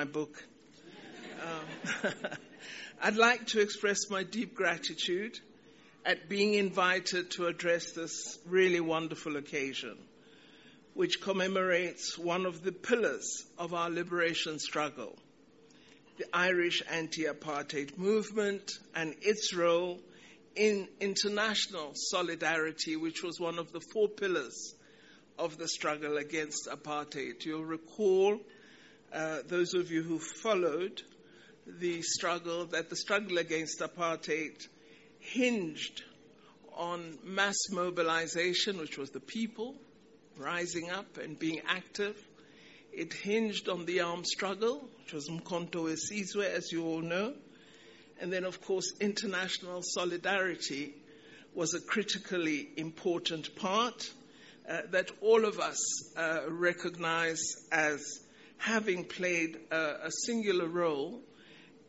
my book. Um, I'd like to express my deep gratitude at being invited to address this really wonderful occasion, which commemorates one of the pillars of our liberation struggle the Irish anti apartheid movement and its role in international solidarity, which was one of the four pillars of the struggle against apartheid. You'll recall, uh, those of you who followed the struggle, that the struggle against apartheid hinged on mass mobilization, which was the people rising up and being active. It hinged on the armed struggle, which was Umkhonto weSizwe, as you all know. And then, of course, international solidarity was a critically important part uh, that all of us uh, recognize as having played a, a singular role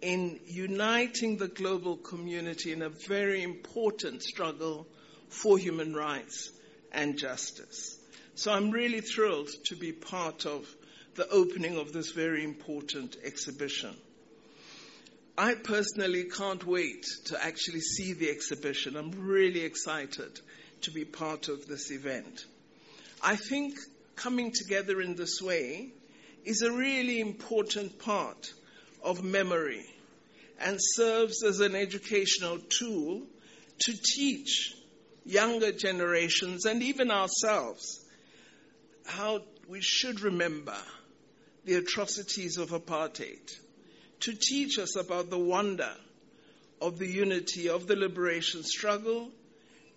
in uniting the global community in a very important struggle for human rights and justice. So I'm really thrilled to be part of the opening of this very important exhibition. I personally can't wait to actually see the exhibition. I'm really excited to be part of this event. I think coming together in this way is a really important part of memory and serves as an educational tool to teach younger generations and even ourselves how we should remember the atrocities of apartheid, to teach us about the wonder of the unity of the liberation struggle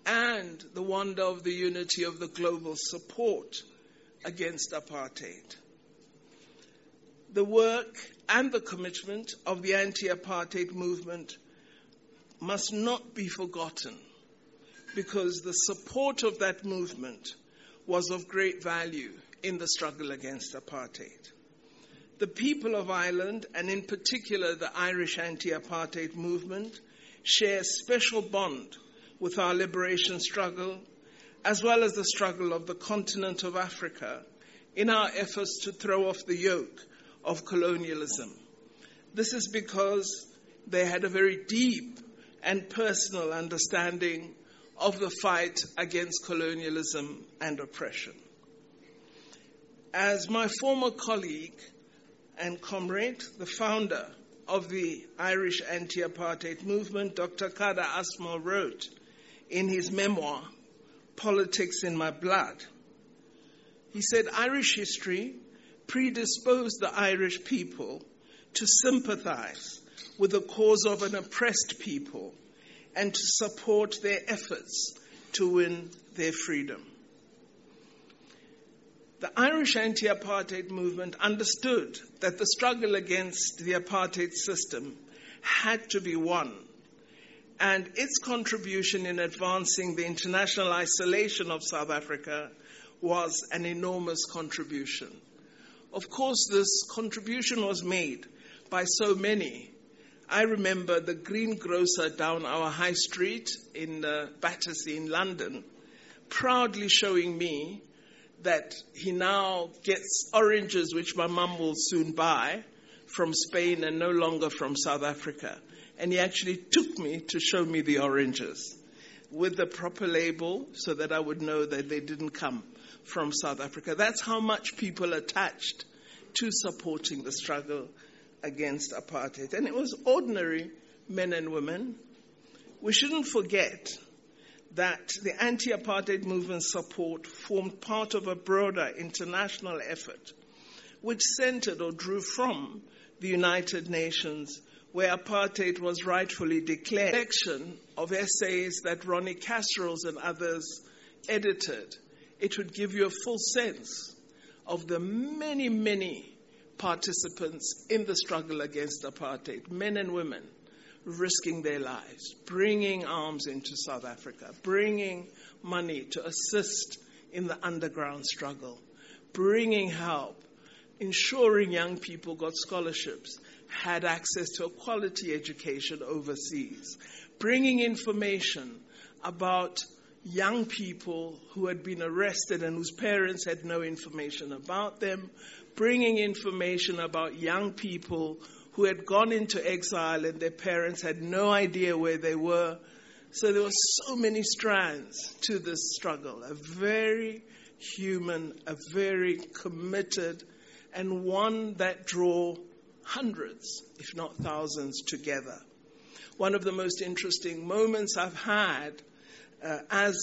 and the wonder of the unity of the global support against apartheid. The work and the commitment of the anti apartheid movement must not be forgotten because the support of that movement was of great value in the struggle against apartheid. The people of Ireland, and in particular the Irish anti apartheid movement, share a special bond with our liberation struggle, as well as the struggle of the continent of Africa in our efforts to throw off the yoke of colonialism. This is because they had a very deep and personal understanding of the fight against colonialism and oppression. As my former colleague and comrade, the founder of the Irish anti apartheid movement, Dr. Kader Asmal, wrote in his memoir, Politics in My Blood. He said Irish history predisposed the Irish people to sympathize with the cause of an oppressed people and to support their efforts to win their freedom. The Irish anti apartheid movement understood that the struggle against the apartheid system had to be won and its contribution in advancing the international isolation of South Africa was an enormous contribution. Of course, this contribution was made by so many. I remember the greengrocer down our high street in uh, Battersea in London proudly showing me that he now gets oranges, which my mum will soon buy, from Spain and no longer from South Africa and he actually took me to show me the oranges with the proper label so that I would know that they didn't come from South Africa. That's how much people attached to supporting the struggle against apartheid. And it was ordinary men and women. We shouldn't forget that the anti apartheid movement support formed part of a broader international effort which centered or drew from the United Nations where apartheid was rightfully declared. A Collection of essays that Ronnie Kasrils and others edited, it would give you a full sense of the many, many participants in the struggle against apartheid, men and women risking their lives, bringing arms into South Africa, bringing money to assist in the underground struggle, bringing help, ensuring young people got scholarships, had access to a quality education overseas, bringing information about young people who had been arrested and whose parents had no information about them, bringing information about young people who had gone into exile and their parents had no idea where they were. So there were so many strands to this struggle. A very human, a very committed, and one that draw hundreds, if not thousands, together. One of the most interesting moments I've had uh, as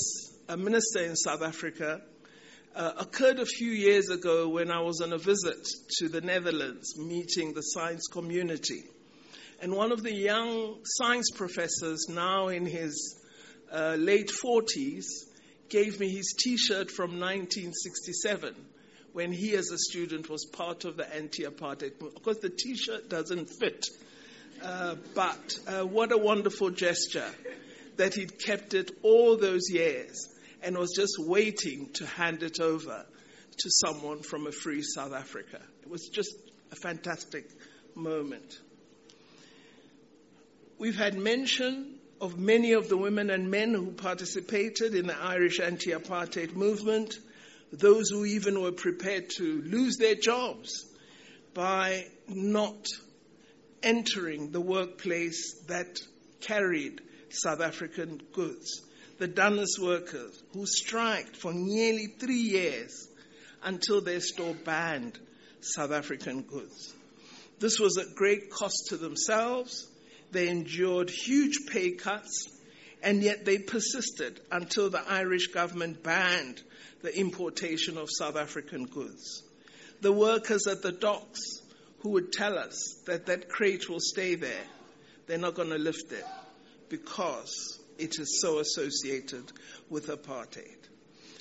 a minister in South Africa uh, occurred a few years ago when I was on a visit to the Netherlands meeting the science community. And one of the young science professors, now in his uh, late 40s, gave me his t shirt from 1967 when he, as a student, was part of the anti apartheid movement. Of course, the t shirt doesn't fit, uh, but uh, what a wonderful gesture that he'd kept it all those years and was just waiting to hand it over to someone from a free South Africa. It was just a fantastic moment. We've had mention of many of the women and men who participated in the Irish anti apartheid movement, those who even were prepared to lose their jobs by not entering the workplace that carried South African goods the Dunnes workers who striked for nearly three years until their store banned South African goods. This was at great cost to themselves. They endured huge pay cuts, and yet they persisted until the Irish government banned the importation of South African goods. The workers at the docks who would tell us that that crate will stay there, they're not going to lift it because it is so associated with apartheid.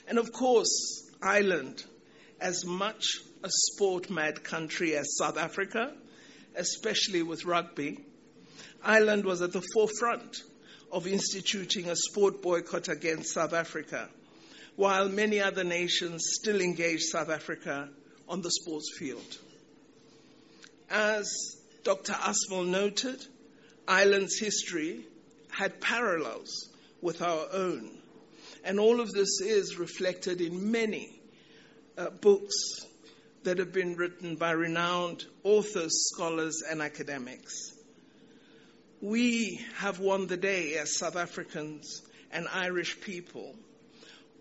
And of course, Ireland, as much a sport mad country as South Africa, especially with rugby, Ireland was at the forefront of instituting a sport boycott against South Africa, while many other nations still engage South Africa on the sports field. As Dr. Asmal noted, Ireland's history had parallels with our own. And all of this is reflected in many uh, books that have been written by renowned authors, scholars, and academics. We have won the day as South Africans and Irish people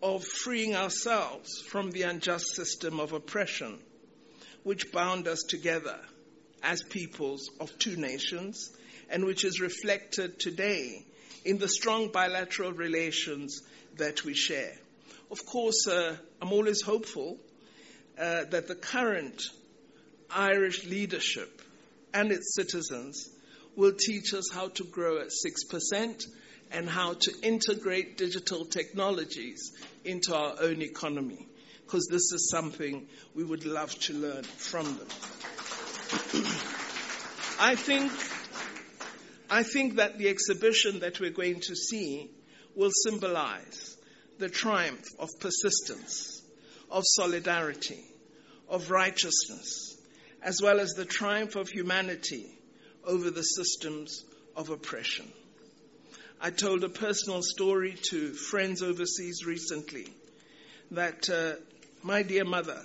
of freeing ourselves from the unjust system of oppression which bound us together as peoples of two nations and which is reflected today in the strong bilateral relations that we share. Of course, uh, I'm always hopeful uh, that the current Irish leadership and its citizens will teach us how to grow at 6% and how to integrate digital technologies into our own economy, because this is something we would love to learn from them. I think I think that the exhibition that we're going to see will symbolize the triumph of persistence, of solidarity, of righteousness, as well as the triumph of humanity over the systems of oppression. I told a personal story to friends overseas recently that uh, my dear mother,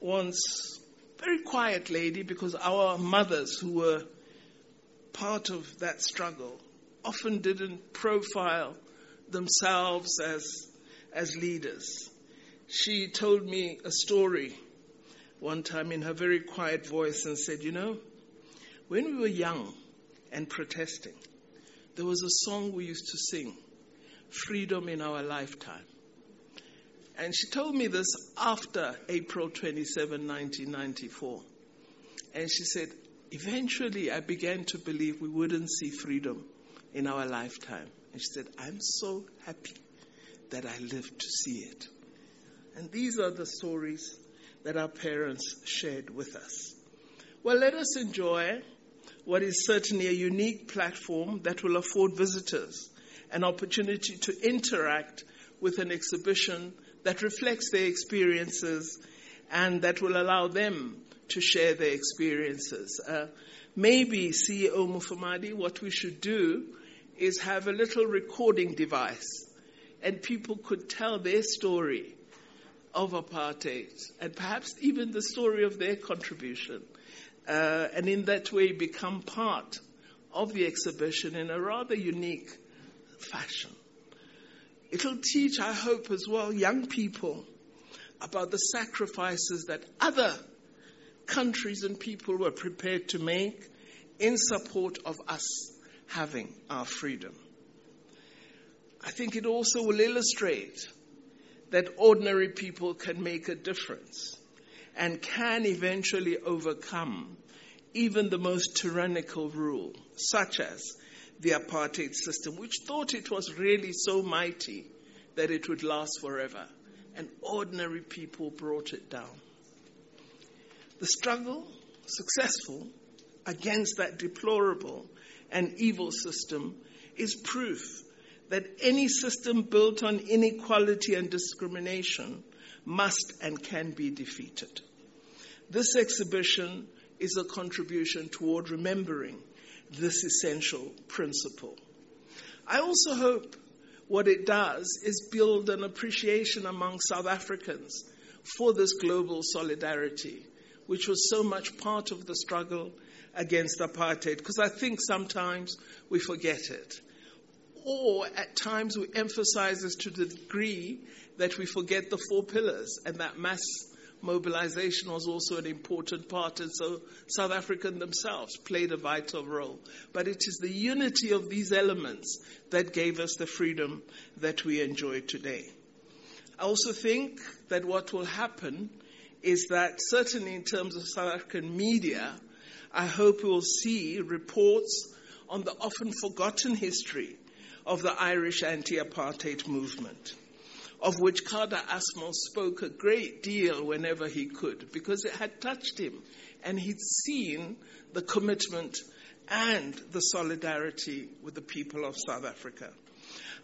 once very quiet lady, because our mothers who were part of that struggle often didn't profile themselves as, as leaders. She told me a story one time in her very quiet voice and said, You know, when we were young and protesting, there was a song we used to sing, Freedom in Our Lifetime. And she told me this after April 27, 1994. And she said, eventually I began to believe we wouldn't see freedom in our lifetime. And she said, I'm so happy that I lived to see it. And these are the stories that our parents shared with us. Well, let us enjoy what is certainly a unique platform that will afford visitors an opportunity to interact with an exhibition that reflects their experiences and that will allow them to share their experiences. Uh, maybe, CEO Mufamadi, what we should do is have a little recording device and people could tell their story of apartheid and perhaps even the story of their contribution. Uh, and in that way become part of the exhibition in a rather unique fashion. It'll teach, I hope, as well, young people about the sacrifices that other countries and people were prepared to make in support of us having our freedom. I think it also will illustrate that ordinary people can make a difference and can eventually overcome even the most tyrannical rule, such as the apartheid system, which thought it was really so mighty that it would last forever. And ordinary people brought it down. The struggle, successful, against that deplorable and evil system is proof that any system built on inequality and discrimination must and can be defeated. This exhibition is a contribution toward remembering this essential principle. I also hope what it does is build an appreciation among South Africans for this global solidarity, which was so much part of the struggle against apartheid, because I think sometimes we forget it. Or at times we emphasize this to the degree that we forget the four pillars and that mass mobilization was also an important part, and so South African themselves played a vital role. But it is the unity of these elements that gave us the freedom that we enjoy today. I also think that what will happen is that, certainly in terms of South African media, I hope we will see reports on the often forgotten history of the Irish anti apartheid movement of which Kader Asmal spoke a great deal whenever he could, because it had touched him and he'd seen the commitment and the solidarity with the people of South Africa.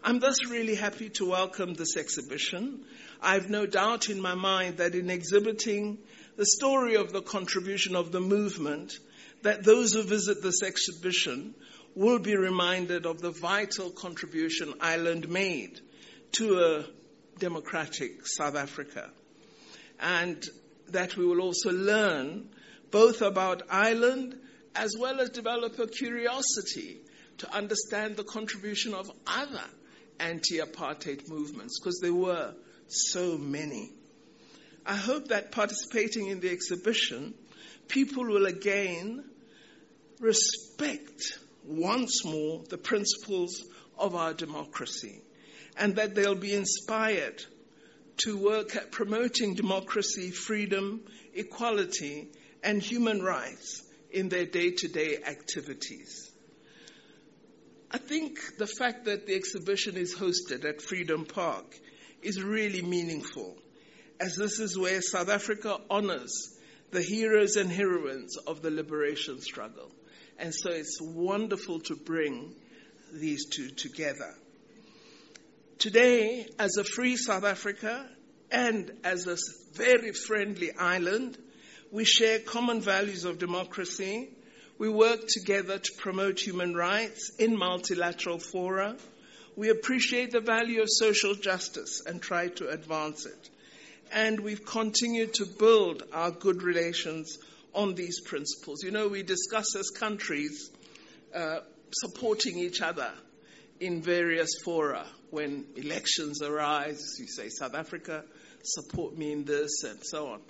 I'm thus really happy to welcome this exhibition. I've no doubt in my mind that in exhibiting the story of the contribution of the movement, that those who visit this exhibition will be reminded of the vital contribution Ireland made to a democratic South Africa. And that we will also learn both about Ireland as well as develop a curiosity to understand the contribution of other anti apartheid movements, because there were so many. I hope that participating in the exhibition, people will again respect once more the principles of our democracy and that they'll be inspired to work at promoting democracy, freedom, equality, and human rights in their day to day activities. I think the fact that the exhibition is hosted at Freedom Park is really meaningful, as this is where South Africa honors the heroes and heroines of the liberation struggle. And so it's wonderful to bring these two together. Today, as a free South Africa and as a very friendly Ireland, we share common values of democracy. We work together to promote human rights in multilateral fora. We appreciate the value of social justice and try to advance it. And we've continued to build our good relations on these principles. You know, we discuss as countries uh, supporting each other in various fora when elections arise. You say, South Africa, support me in this, and so on.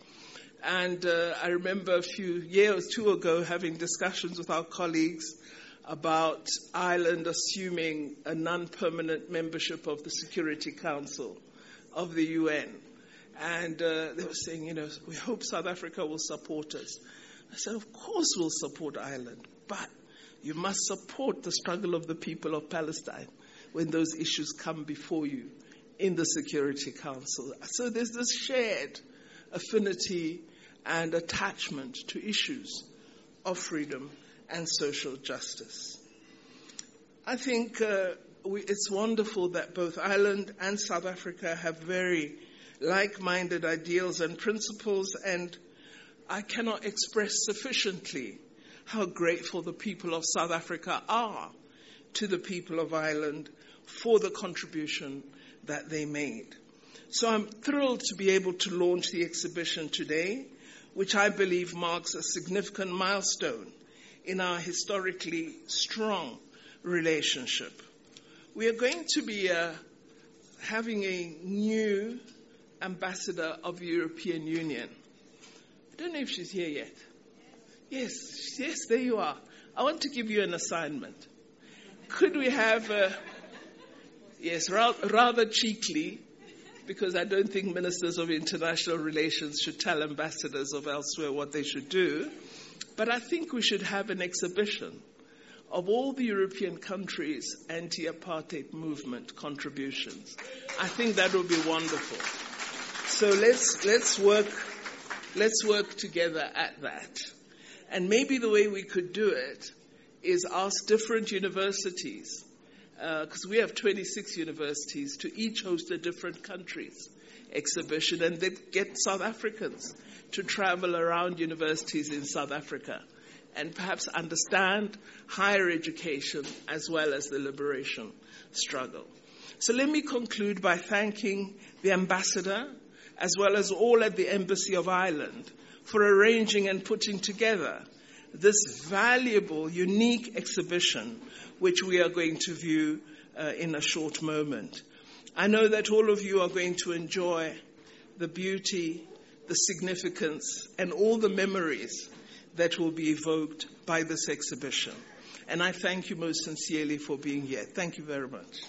And uh, I remember a few years, two ago, having discussions with our colleagues about Ireland assuming a non permanent membership of the Security Council of the UN. And uh, they were saying, you know, we hope South Africa will support us. I said, of course we'll support Ireland, but you must support the struggle of the people of Palestine when those issues come before you in the Security Council. So there's this shared affinity and attachment to issues of freedom and social justice. I think uh, we, it's wonderful that both Ireland and South Africa have very like minded ideals and principles, and I cannot express sufficiently how grateful the people of South Africa are to the people of Ireland for the contribution that they made. So I'm thrilled to be able to launch the exhibition today, which I believe marks a significant milestone in our historically strong relationship. We are going to be uh, having a new ambassador of the European Union. I don't know if she's here yet. Yes, yes, there you are. I want to give you an assignment. Could we have, uh, yes, rather cheekily, because I don't think ministers of international relations should tell ambassadors of elsewhere what they should do, but I think we should have an exhibition of all the European countries' anti apartheid movement contributions. I think that would be wonderful. So let's, let's, work, let's work together at that. And maybe the way we could do it is ask different universities, because uh, we have 26 universities, to each host a different country's exhibition and then get South Africans to travel around universities in South Africa and perhaps understand higher education as well as the liberation struggle. So let me conclude by thanking the ambassador as well as all at the Embassy of Ireland for arranging and putting together this valuable, unique exhibition, which we are going to view uh, in a short moment. I know that all of you are going to enjoy the beauty, the significance, and all the memories that will be evoked by this exhibition. And I thank you most sincerely for being here. Thank you very much.